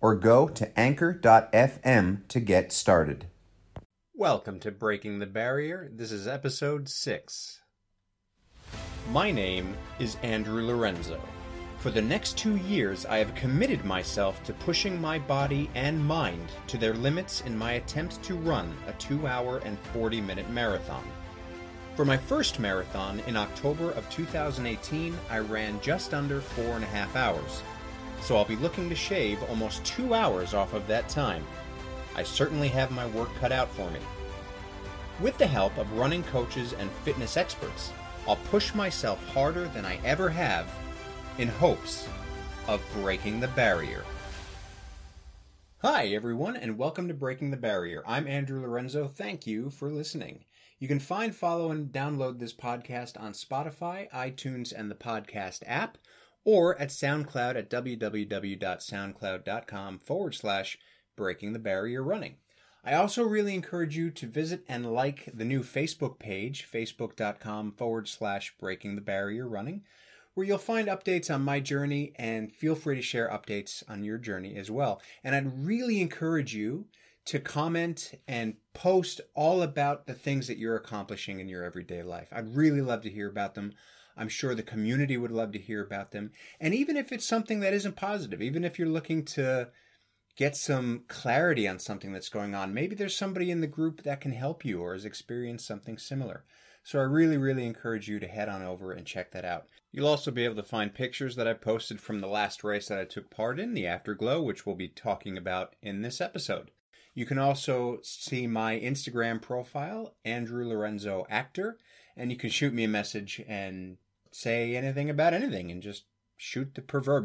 or go to anchor.fm to get started. Welcome to Breaking the Barrier. This is episode 6. My name is Andrew Lorenzo. For the next two years, I have committed myself to pushing my body and mind to their limits in my attempt to run a 2 hour and 40 minute marathon. For my first marathon in October of 2018, I ran just under four and a half hours, so I'll be looking to shave almost two hours off of that time. I certainly have my work cut out for me. With the help of running coaches and fitness experts, I'll push myself harder than I ever have in hopes of breaking the barrier. Hi, everyone, and welcome to Breaking the Barrier. I'm Andrew Lorenzo. Thank you for listening. You can find, follow, and download this podcast on Spotify, iTunes, and the podcast app, or at SoundCloud at www.soundcloud.com forward slash breaking the barrier running. I also really encourage you to visit and like the new Facebook page, facebook.com forward slash breaking the barrier running, where you'll find updates on my journey and feel free to share updates on your journey as well. And I'd really encourage you to comment and post all about the things that you're accomplishing in your everyday life. I'd really love to hear about them. I'm sure the community would love to hear about them. And even if it's something that isn't positive, even if you're looking to get some clarity on something that's going on, maybe there's somebody in the group that can help you or has experienced something similar. So I really, really encourage you to head on over and check that out. You'll also be able to find pictures that I posted from the last race that I took part in, the Afterglow, which we'll be talking about in this episode. You can also see my Instagram profile, Andrew Lorenzo Actor, and you can shoot me a message and say anything about anything and just shoot the proverbial.